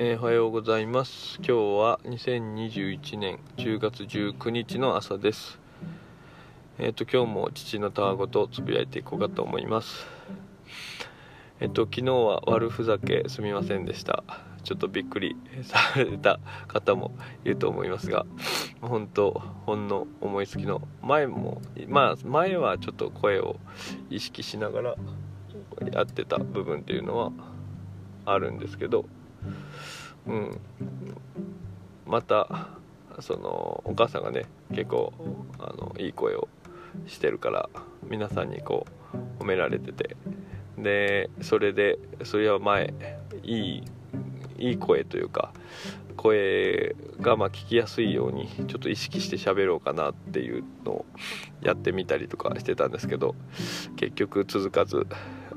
えーおはようございます。今日は2021年10月19日の朝です。えっ、と今日も父のたわごとつぶやいていこうかと思います。えっ、と昨日は悪ふざけすみませんでした。ちょっとびっくり された方もいると思いますが本当ほんの思いつきの前もまあ前はちょっと声を意識しながらやってた部分っていうのはあるんですけどうん。またそのお母さんがね結構あのいい声をしてるから皆さんにこう褒められてて。でそれでそれは前いいいい声というか声がま聞きやすいようにちょっと意識して喋ろうかなっていうのをやってみたりとかしてたんですけど結局続かず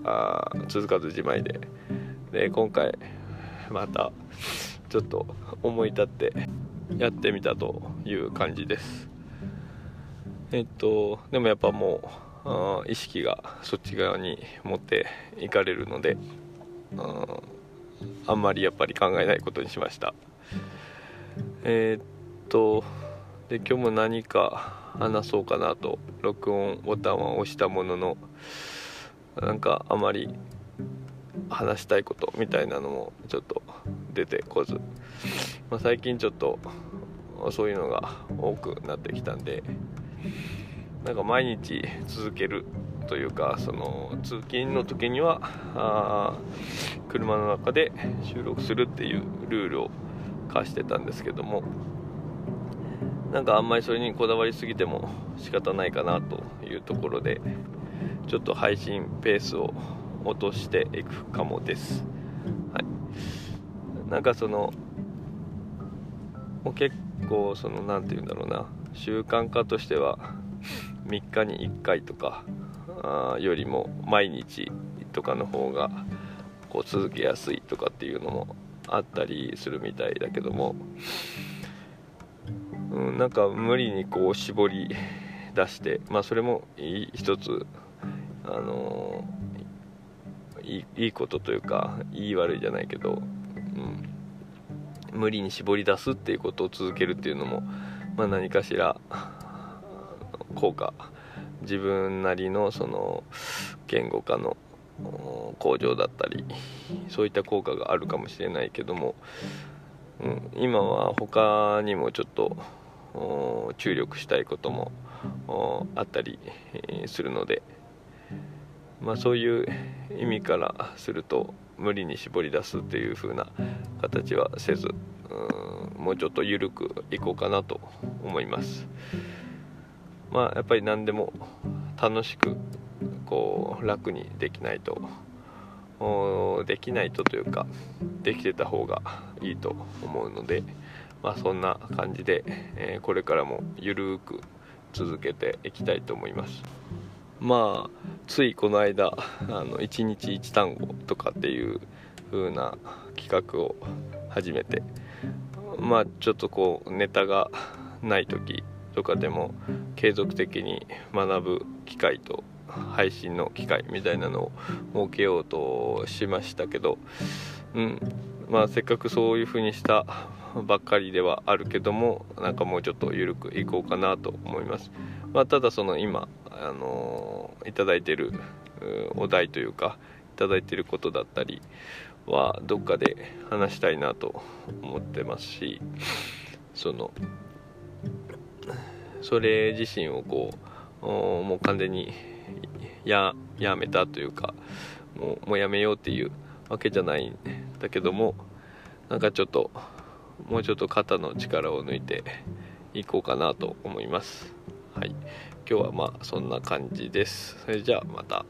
あ続かずじまいで。で今回 またちょっと思い立ってやってみたという感じです。えっとでもやっぱもうあ意識がそっち側に持っていかれるのでああんまりやっぱり考えないことにしました。えーっとで今日も何か話そうかなと録音ボタンは押したもののなんかあまり話したいことみたいなのもちょっと出てこず、まあ、最近ちょっとそういうのが多くなってきたんでなんか毎日続けるというかその通勤の時には車の中で収録するっていうルールを課してたんですけどもなんかあんまりそれにこだわりすぎても仕方ないかなというところでちょっと配信ペースを落としていくかもです。はい、なんかそのも結構その何て言うんだろうな。習慣化としては3日に1回とかあよりも毎日とかの方がこう続けやすいとかっていうのもあったりするみたいだけども、うん、なんか無理にこう絞り出してまあそれも一つあのーいいいことというかいい悪いじゃないけど、うん、無理に絞り出すっていうことを続けるっていうのも、まあ、何かしら効果。自分なりのその言語化の向上だったりそういった効果があるかもしれないけども、うん、今は他にもちょっと注力したいこともあったりするので、まあ、そういう意味からすると無理に絞り出すっていう風な形はせずうんもうちょっと緩くいこうかなと思います。まあやっぱり何でも楽しくこう楽にできないとできないとというかできてた方がいいと思うのでまあそんな感じで、えーこれからもゆるく続けていきたいと思いますまあついこの間あの1日1単語とかっていう風な企画を始めてまあちょっとこうネタがない時とかでも継続的に学ぶ機会と配信の機会みたいなのを設けようとしましたけど、うん。まあ、せっかくそういう風にしたばっかりではあるけどもなんかもうちょっと緩くいこうかなと思います、まあ、ただその今、あのいただいてるお題というかいただいてることだったりはどっかで話したいなと思ってますしそのそれ自身をこうもう完全にややめたというかもうもうやめようっていうわけじゃないんだけどもなんかちょっともうちょっと肩の力を抜いていこうかなと思います。はい。今日はまあそんな感じです。それじゃあまた。